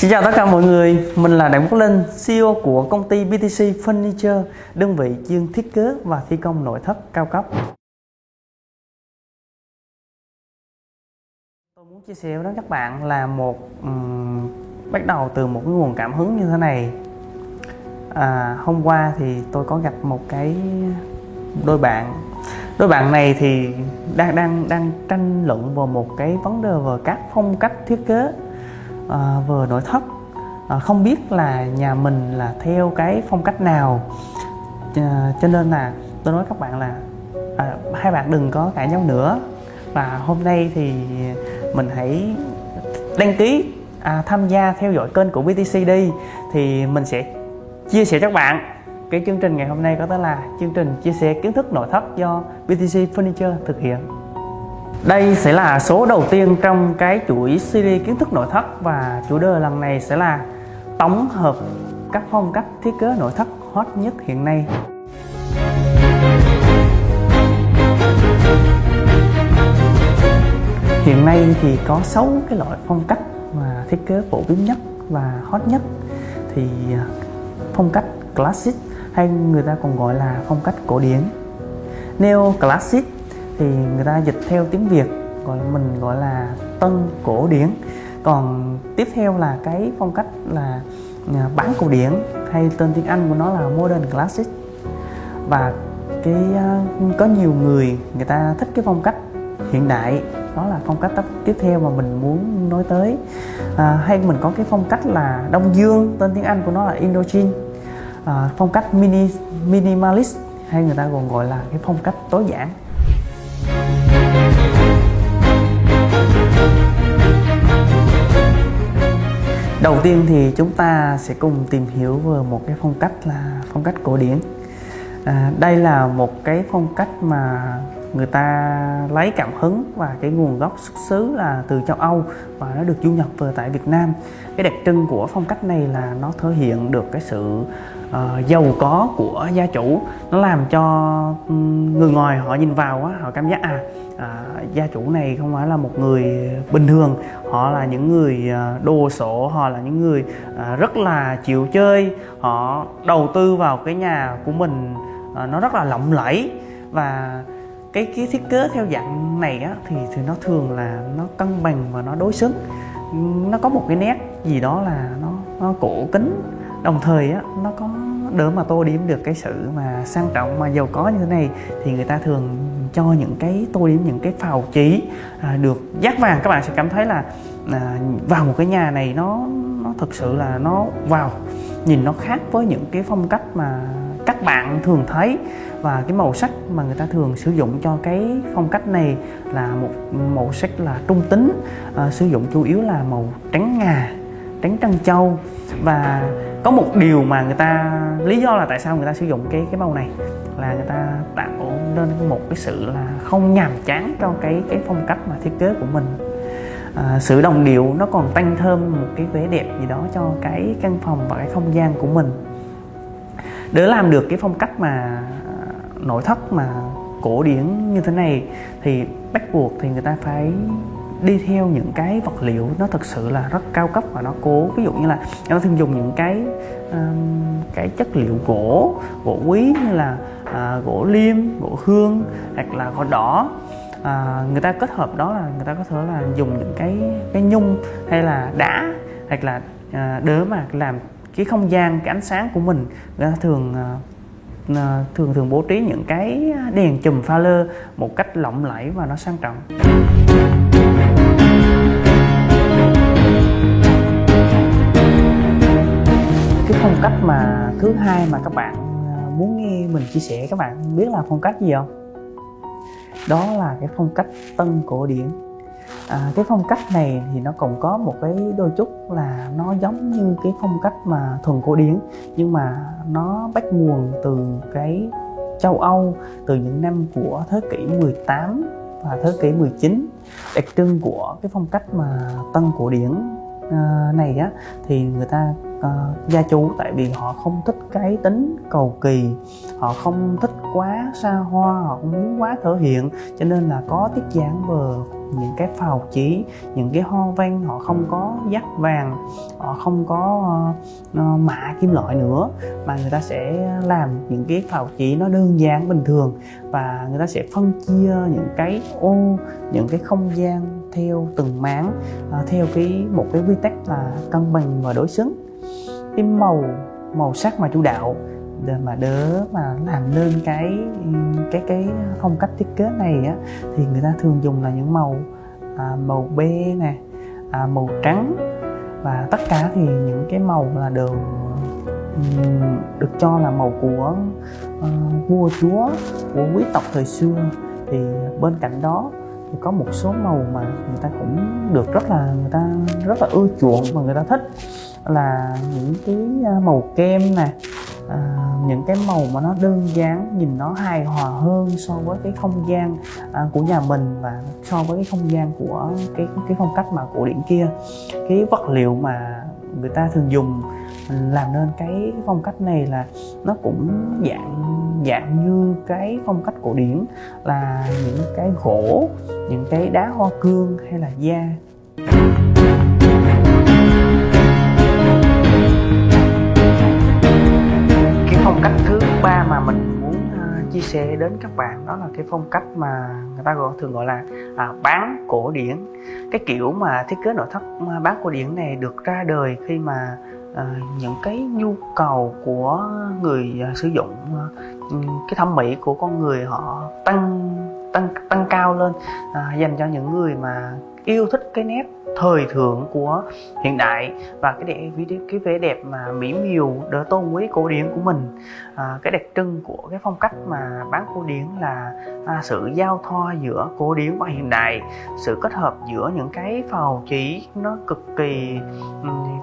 Xin chào tất cả mọi người, mình là Đặng Quốc Linh, CEO của công ty BTC Furniture, đơn vị chuyên thiết kế và thi công nội thất cao cấp. Tôi muốn chia sẻ với các bạn là một um, bắt đầu từ một cái nguồn cảm hứng như thế này. À, hôm qua thì tôi có gặp một cái đôi bạn đôi bạn này thì đang đang đang tranh luận vào một cái vấn đề về các phong cách thiết kế à, vừa nội thất. À, không biết là nhà mình là theo cái phong cách nào. À, cho nên là tôi nói các bạn là à, hai bạn đừng có cãi nhau nữa. Và hôm nay thì mình hãy đăng ký à, tham gia theo dõi kênh của BTC đi. Thì mình sẽ chia sẻ cho các bạn. Cái chương trình ngày hôm nay có tên là chương trình chia sẻ kiến thức nội thất do BTC Furniture thực hiện đây sẽ là số đầu tiên trong cái chuỗi series kiến thức nội thất và chủ đề lần này sẽ là tổng hợp các phong cách thiết kế nội thất hot nhất hiện nay. Hiện nay thì có 6 cái loại phong cách mà thiết kế phổ biến nhất và hot nhất thì à, phong cách classic hay người ta còn gọi là phong cách cổ điển neo classic thì người ta dịch theo tiếng Việt gọi mình gọi là tân cổ điển. Còn tiếp theo là cái phong cách là à, bán cổ điển hay tên tiếng Anh của nó là modern classic. Và cái à, có nhiều người người ta thích cái phong cách hiện đại đó là phong cách tiếp theo mà mình muốn nói tới. À, hay mình có cái phong cách là đông dương tên tiếng Anh của nó là Indochine. À, phong cách mini minimalist hay người ta còn gọi là cái phong cách tối giản. Đầu tiên thì chúng ta sẽ cùng tìm hiểu về một cái phong cách là phong cách cổ điển. À, đây là một cái phong cách mà người ta lấy cảm hứng và cái nguồn gốc xuất xứ là từ châu Âu và nó được du nhập về tại Việt Nam. Cái đặc trưng của phong cách này là nó thể hiện được cái sự uh, giàu có của gia chủ. Nó làm cho người ngoài họ nhìn vào á họ cảm giác à, à gia chủ này không phải là một người bình thường. Họ là những người ờ, đồ sộ họ là những người à, rất là chịu chơi. Họ đầu tư vào cái nhà của mình à, nó rất là lộng lẫy. Và cái cái thiết kế theo dạng này á thì thì nó thường là nó cân bằng và nó đối xứng. Nó có một cái nét gì đó là nó nó cổ kính đồng thời á nó có đỡ mà tô điểm được cái sự mà sang trọng mà giàu có như thế này thì người ta thường cho những cái tô điểm những cái phào chỉ à, được giác vàng. Các bạn sẽ cảm thấy là à, vào một cái nhà này nó nó thực sự là nó vào nhìn nó khác với những cái phong cách mà các bạn thường thấy. Và cái màu sắc mà người ta thường sử dụng cho cái phong cách này là một màu sắc là trung tính à, sử dụng chủ yếu là màu trắng ngà tránh trân châu. Và có một điều mà người ta lý do là tại sao người ta sử dụng cái cái màu này là người ta tạo nên một cái sự là không nhàm chán cho cái cái phong cách mà thiết kế của mình. À, sự đồng điệu nó còn tăng thêm một cái vẻ đẹp gì đó cho cái căn phòng và cái không gian của mình. Để làm được cái phong cách mà nội thất mà cổ điển như thế này thì bắt buộc thì người ta phải đi theo những cái vật liệu nó thực sự là rất cao cấp và nó cố. Ví dụ như là nó thường dùng những cái um, cái chất liệu gỗ gỗ quý như là uh, gỗ liêm gỗ hương hoặc là gỗ đỏ. À, người ta kết hợp đó là người ta có thể là dùng những cái cái nhung hay là đá hoặc là à, đỡ mà làm cái không gian cái ánh sáng của mình. Người ta thường à, à thường thường bố trí những cái đèn chùm pha lơ một cách lộng lẫy và nó sang trọng. Cái phong cách mà thứ hai mà các bạn à, muốn nghe mình chia sẻ các bạn biết là phong cách gì không? Đó là cái phong cách tân cổ điển. À, cái phong cách này thì nó còn có một cái đôi chút là nó giống như cái phong cách mà thuần cổ điển nhưng mà nó bắt nguồn từ cái châu Âu từ những năm của thế kỷ 18 và thế kỷ 19 đặc trưng của cái phong cách mà tân cổ điển à, này á thì người ta uh, gia chủ tại vì họ không thích cái tính cầu kỳ họ không thích quá xa hoa họ không muốn quá thể hiện cho nên là có tiết dáng về những cái phào chỉ những cái hoa văn họ không có dắt vàng họ không có uh, mạ kim loại nữa mà người ta sẽ làm những cái phào chỉ nó đơn giản bình thường và người ta sẽ phân chia những cái ô những cái không gian theo từng máng uh, theo cái một cái quy tắc là cân bằng và đối xứng cái màu màu sắc mà chủ đạo để mà đỡ mà làm nên cái cái cái phong cách thiết kế này á thì người ta thường dùng là những màu à, màu be nè à, màu trắng. Và tất cả thì những cái màu là đều được cho là màu của uh, vua chúa của quý tộc thời xưa. Thì bên cạnh đó thì có một số màu mà người ta cũng được rất là người ta rất là ưa chuộng và người ta thích. Là những cái à, màu kem nè à, những cái màu mà nó đơn giản nhìn nó hài hòa hơn so với cái không gian à, của nhà mình và so với cái không gian của cái cái phong cách mà cổ điển kia. Cái vật liệu mà người ta thường dùng làm nên cái phong cách này là nó cũng dạng dạng như cái phong cách cổ điển là những cái gỗ những cái đá hoa cương hay là da. Cái phong cách thứ ba mà mình muốn uh, chia sẻ đến các bạn đó là cái phong cách mà người ta gọi thường gọi là à, bán cổ điển. Cái kiểu mà thiết kế nội thất à, bán cổ điển này được ra đời khi mà Ờ, những cái nhu cầu của người à, sử dụng à, cái thẩm mỹ của con người họ tăng tăng tăng cao lên à, dành cho những người mà yêu thích cái nét thời thượng của hiện đại và cái đẹp cái vẻ đẹp mà mỹ miều đỡ tôn quý cổ điển của mình. À, cái đặc trưng của cái phong cách mà bán cổ điển là à, sự giao thoa giữa cổ điển và hiện đại sự kết hợp giữa những cái phào chỉ nó cực kỳ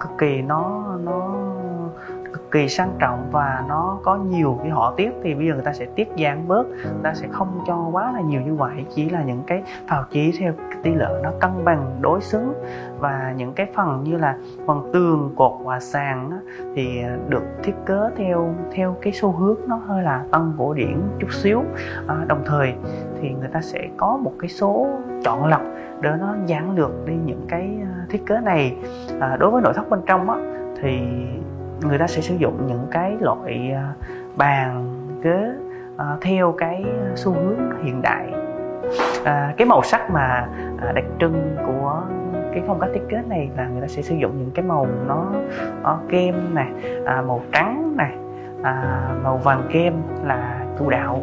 cực kỳ nó nó kỳ sang trọng và nó có nhiều cái họ tiết thì bây giờ người ta sẽ tiết giảm bớt. Người ta sẽ không cho quá là nhiều như vậy. Chỉ là những cái phào chỉ theo tỷ lệ nó cân bằng đối xứng. Và những cái phần như là phần tường cột và sàn đó, thì được thiết kế theo theo cái xu hướng nó hơi là tân cổ điển chút xíu. À, đồng thời thì người ta sẽ có một cái số chọn lọc để nó giản lược đi những cái à, thiết kế này. À, đối với nội thất bên trong á thì người ta sẽ sử dụng những cái loại à, bàn ghế à, theo cái xu hướng hiện đại. À, cái màu sắc mà à, đặc trưng của cái phong cách thiết kế này là người ta sẽ sử dụng những cái màu nó, nó kem này à, màu trắng này à, màu vàng kem là chủ đạo.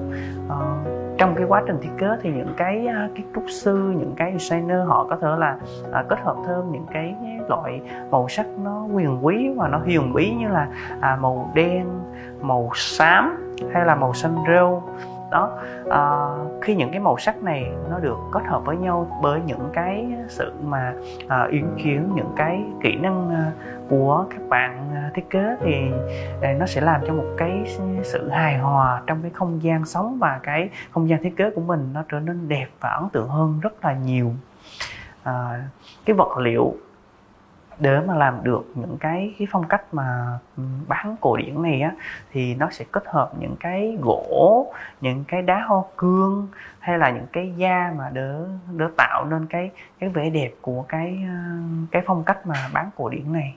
À, trong cái quá trình thiết kế thì những cái kiến cái trúc sư những cái designer họ có thể là à, kết hợp thêm những cái loại màu sắc nó quyền quý và nó huyền bí như là à, màu đen màu xám hay là màu xanh rêu đó. À, khi những cái màu sắc này nó được kết hợp với nhau bởi những cái sự mà à, yến kiến những cái kỹ năng à, của các bạn à, thiết kế thì à, nó sẽ làm cho một cái sự hài hòa trong cái không gian sống và cái không gian thiết kế của mình nó trở nên đẹp và ấn tượng hơn rất là nhiều. À, cái vật liệu để mà làm được những cái cái phong cách mà ừ, bán cổ điển này á, thì nó sẽ kết hợp những cái gỗ, những cái đá hoa cương, hay là những cái da mà đỡ đỡ tạo nên cái cái vẻ đẹp của cái ờ, cái phong cách mà bán cổ điển này.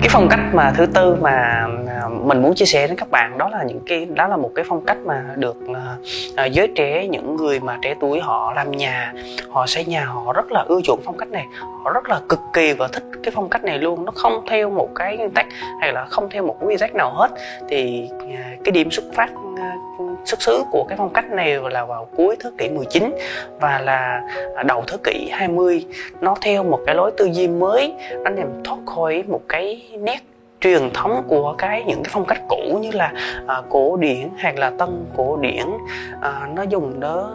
Cái phong cách mà thứ tư mà Ờ, mình muốn chia sẻ đến các bạn đó là những cái đó là một cái phong cách mà được uh, giới trẻ những người mà trẻ tuổi họ làm nhà họ xây nhà họ rất là ưa chuộng phong cách này họ rất là cực kỳ và thích cái phong cách này luôn. Nó không theo một cái nguyên tắc hay là không theo một quy tắc nào hết. Thì uh, cái điểm xuất phát uh, xuất xứ của cái phong cách này là vào cuối thế kỷ 19 và là à, đầu thế kỷ 20 nó theo một cái lối tư duy mới nó nhằm thoát khỏi một cái nét truyền thống của cái những cái phong cách cũ như là à, cổ điển hay là tân cổ điển à, nó dùng đó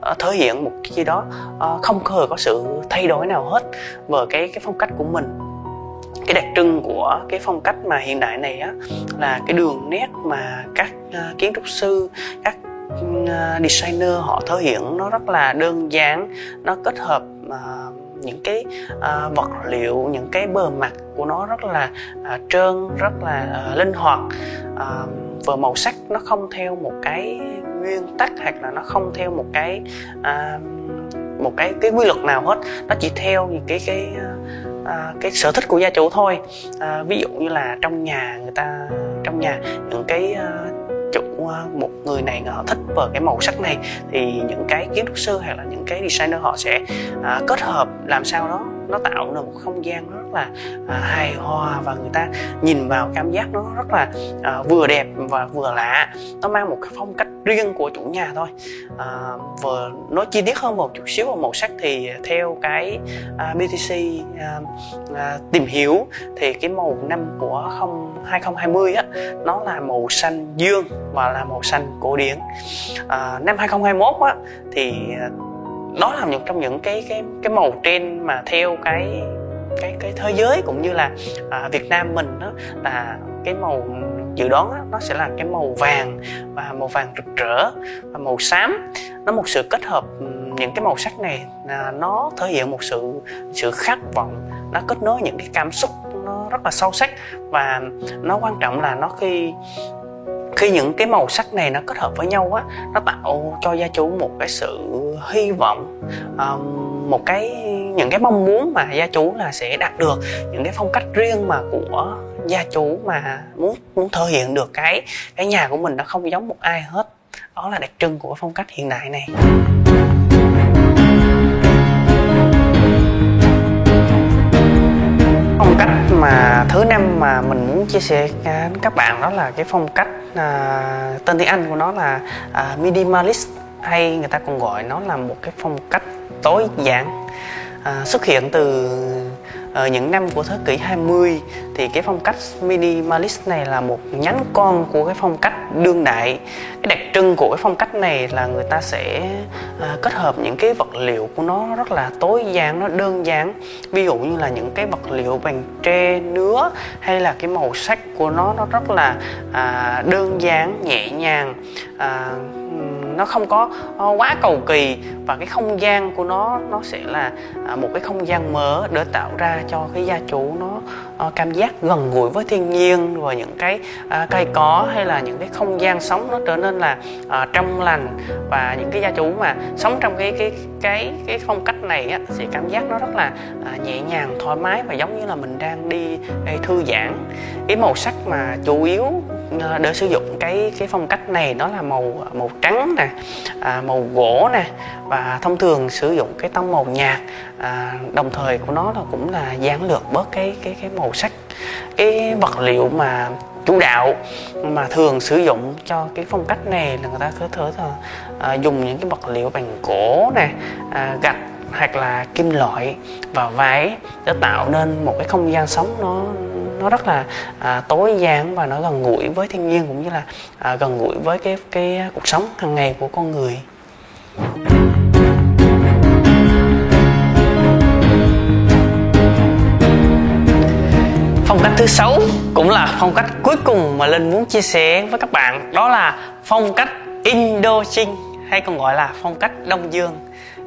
à, thể hiện một cái gì đó à, không hề có sự thay đổi nào hết về cái cái phong cách của mình. Cái đặc trưng của cái phong cách mà hiện đại này á là cái đường nét mà các uh, kiến trúc sư các uh, designer họ thể hiện nó rất là đơn giản nó kết hợp uh, những cái uh, vật liệu những cái bề mặt của nó rất là uh, trơn rất là uh, linh hoạt. Uh, và màu sắc nó không theo một cái nguyên tắc hoặc là nó không theo một cái uh, một cái cái quy luật nào hết. Nó chỉ theo những cái cái à, cái sở thích của gia chủ thôi. À, ví dụ như là trong nhà người ta trong nhà những cái à, một người này họ thích vào cái màu sắc này thì những cái kiến trúc sư hay là những cái designer họ sẽ à, kết hợp làm sao đó nó tạo ra một không gian rất là à, hài hòa và người ta nhìn vào cảm giác nó rất là à, vừa đẹp và vừa lạ. Nó mang một cái phong cách riêng của chủ nhà thôi. À, và nói chi tiết hơn một chút xíu về màu sắc thì theo cái à, BTC à, à, tìm hiểu thì cái màu năm của không 2020 á nó là màu xanh dương và là màu xanh cổ điển. À, năm 2021 á thì à, đó là một trong những cái cái cái màu trên mà theo cái cái cái thế giới cũng như là à, Việt Nam mình đó là cái màu dự đoán đó, nó sẽ là cái màu vàng và màu vàng rực rỡ và màu xám. Nó một sự kết hợp những cái màu sắc này à, nó thể hiện một sự sự khát vọng nó kết nối những cái cảm xúc nó rất là sâu sắc và nó quan trọng là nó khi khi những cái màu sắc này nó kết hợp với nhau á nó tạo cho gia chủ một cái sự hy vọng một cái những cái mong muốn mà gia chủ là sẽ đạt được những cái phong cách riêng mà của gia chủ mà muốn muốn thể hiện được cái cái nhà của mình nó không giống một ai hết. Đó là đặc trưng của phong cách hiện đại này. Phong cách mà thứ năm mà mình muốn chia sẻ với các bạn đó là cái phong cách à, tên tiếng Anh của nó là à, minimalist hay người ta còn gọi nó là một cái phong cách tối giản à, xuất hiện từ ở những năm của thế kỷ 20 thì cái phong cách minimalist này là một nhánh con của cái phong cách đương đại. Cái đặc trưng của cái phong cách này là người ta sẽ à, kết hợp những cái vật liệu của nó rất là tối giản nó đơn giản. Ví dụ như là những cái vật liệu bằng tre nứa hay là cái màu sắc của nó nó rất là à, đơn giản nhẹ nhàng. À, nó không có ờ, quá cầu kỳ và cái không gian của nó nó sẽ là à, một cái không gian mở để tạo ra cho cái gia chủ nó ờ, cảm giác gần gũi với thiên nhiên và những cái à, cây cỏ hay là những cái không gian sống nó trở nên là ờ, trong lành. Và những cái gia chủ mà sống trong cái cái cái cái phong cách này á, thì cảm giác nó rất là à, nhẹ nhàng thoải mái và giống như là mình đang đi, đi thư giãn. Cái màu sắc mà chủ yếu Ờ, để sử dụng cái cái phong cách này đó là màu màu trắng nè à, màu gỗ nè và thông thường sử dụng cái tông màu nhạt à, đồng thời của nó là cũng là gián lược bớt cái cái cái màu sắc. Cái vật liệu mà chủ đạo mà thường sử dụng cho cái phong cách này là người ta có thể là à, dùng những cái vật liệu bằng gỗ nè à, gạch hoặc là kim loại và vải để tạo nên một cái không gian sống nó nó rất là à, tối giản và nó gần gũi với thiên nhiên cũng như là à, gần gũi với cái cái cuộc sống hàng ngày của con người. Phong cách thứ sáu cũng là phong cách cuối cùng mà linh muốn chia sẻ với các bạn. Đó là phong cách Indochine hay còn gọi là phong cách Đông Dương.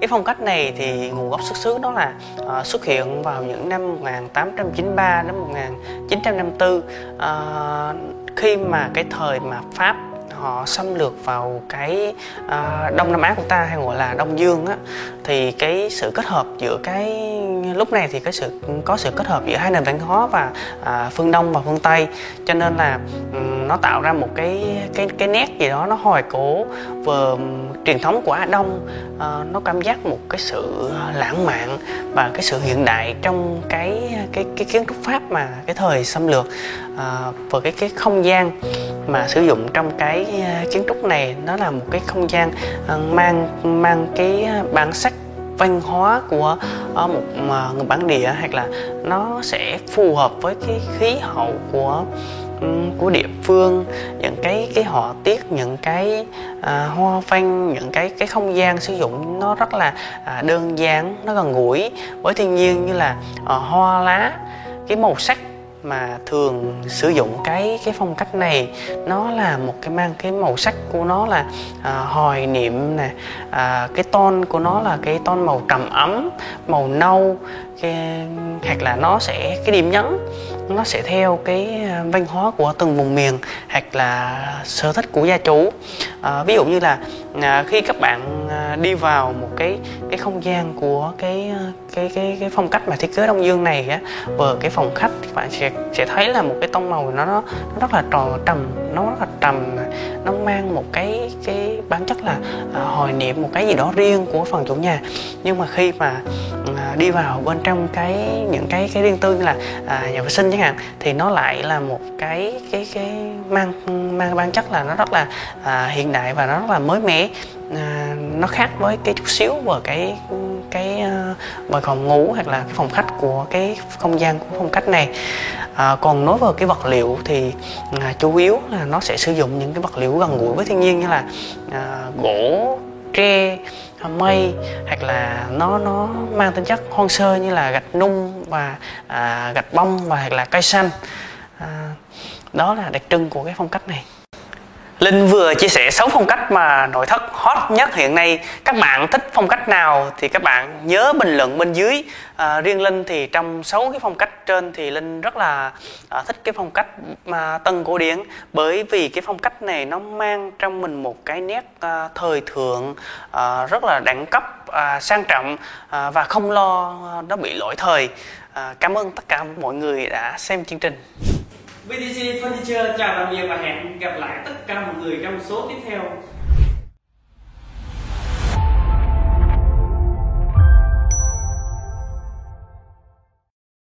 Cái phong cách này thì nguồn gốc xuất xứ đó là uh, xuất hiện vào những năm 1893 đến 1954 uh, ờ, khi mà cái thời mà Pháp họ xâm lược vào cái uh, đông nam á của ta hay gọi là đông dương á thì cái sự kết hợp giữa cái lúc này thì cái sự có sự kết hợp giữa hai nền văn hóa và uh, phương đông và phương tây. Cho nên là um, nó tạo ra một cái cái cái nét gì đó nó hồi cổ vừa truyền thống của Á Đông uh, nó cảm giác một cái sự lãng mạn và cái sự hiện đại trong cái cái cái kiến trúc Pháp mà cái thời xâm lược uh, và cái cái không gian mà sử dụng trong cái uh, kiến trúc này nó là một cái không gian ờ, mang mang cái bản sắc văn hóa của ờ, một à, người bản địa hoặc là nó sẽ phù hợp với cái khí hậu của ừ, của địa phương. Những cái cái họa tiết những cái à, hoa văn những cái cái không gian sử dụng nó rất là à, đơn giản nó gần gũi. Với thiên nhiên như là à, hoa lá cái màu sắc mà thường sử dụng cái cái phong cách này nó là một cái mang cái màu sắc của nó là à, hồi niệm nè à, cái ton của nó là cái ton màu trầm ấm màu nâu cái, hoặc là nó sẽ cái điểm nhấn nó sẽ theo cái à, văn hóa của từng vùng miền hoặc là sở thích của gia chủ. À, ví dụ như là à, khi các bạn à, đi vào một cái cái không gian của cái cái cái cái phong cách mà thiết kế đông dương này á vừa cái phòng khách thì bạn sẽ sẽ thấy là một cái tông màu nó nó, nó rất là tròn trầm nó rất là trầm nó mang một cái cái bản chất là à, hồi niệm một cái gì đó riêng của phần chủ nhà. Nhưng mà khi mà à, đi vào bên trong cái những cái cái riêng tư như là à, nhà vệ sinh chẳng hạn thì nó lại là một cái cái cái mang mang bản chất là nó rất là à, hiện đại và nó rất là mới mẻ. À, nó khác với cái chút xíu vào cái cái phòng ngủ hoặc là cái phòng khách của cái không gian của phong cách này. À, còn nói về cái vật liệu thì à, chủ yếu là nó sẽ sử dụng những cái vật liệu gần gũi với thiên nhiên như là à, gỗ tre à, mây hoặc là nó nó mang tính chất hoang sơ như là gạch nung và à, gạch bông và hoặc là cây xanh. À, đó là đặc trưng của cái phong cách này. Linh vừa chia sẻ 6 phong cách mà nội thất hot nhất hiện nay. Các bạn thích phong cách nào thì các bạn nhớ bình luận bên dưới. À, riêng Linh thì trong 6 cái phong cách trên thì Linh rất là à, thích cái phong cách mà tân cổ điển bởi vì cái phong cách này nó mang trong mình một cái nét à, thời thượng à, rất là đẳng cấp, à, sang trọng à, và không lo à, nó bị lỗi thời. À, cảm ơn tất cả mọi người đã xem chương trình. VTC Furniture chào tạm biệt và hẹn gặp lại tất cả mọi người trong số tiếp theo.